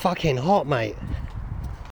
Fucking hot, mate.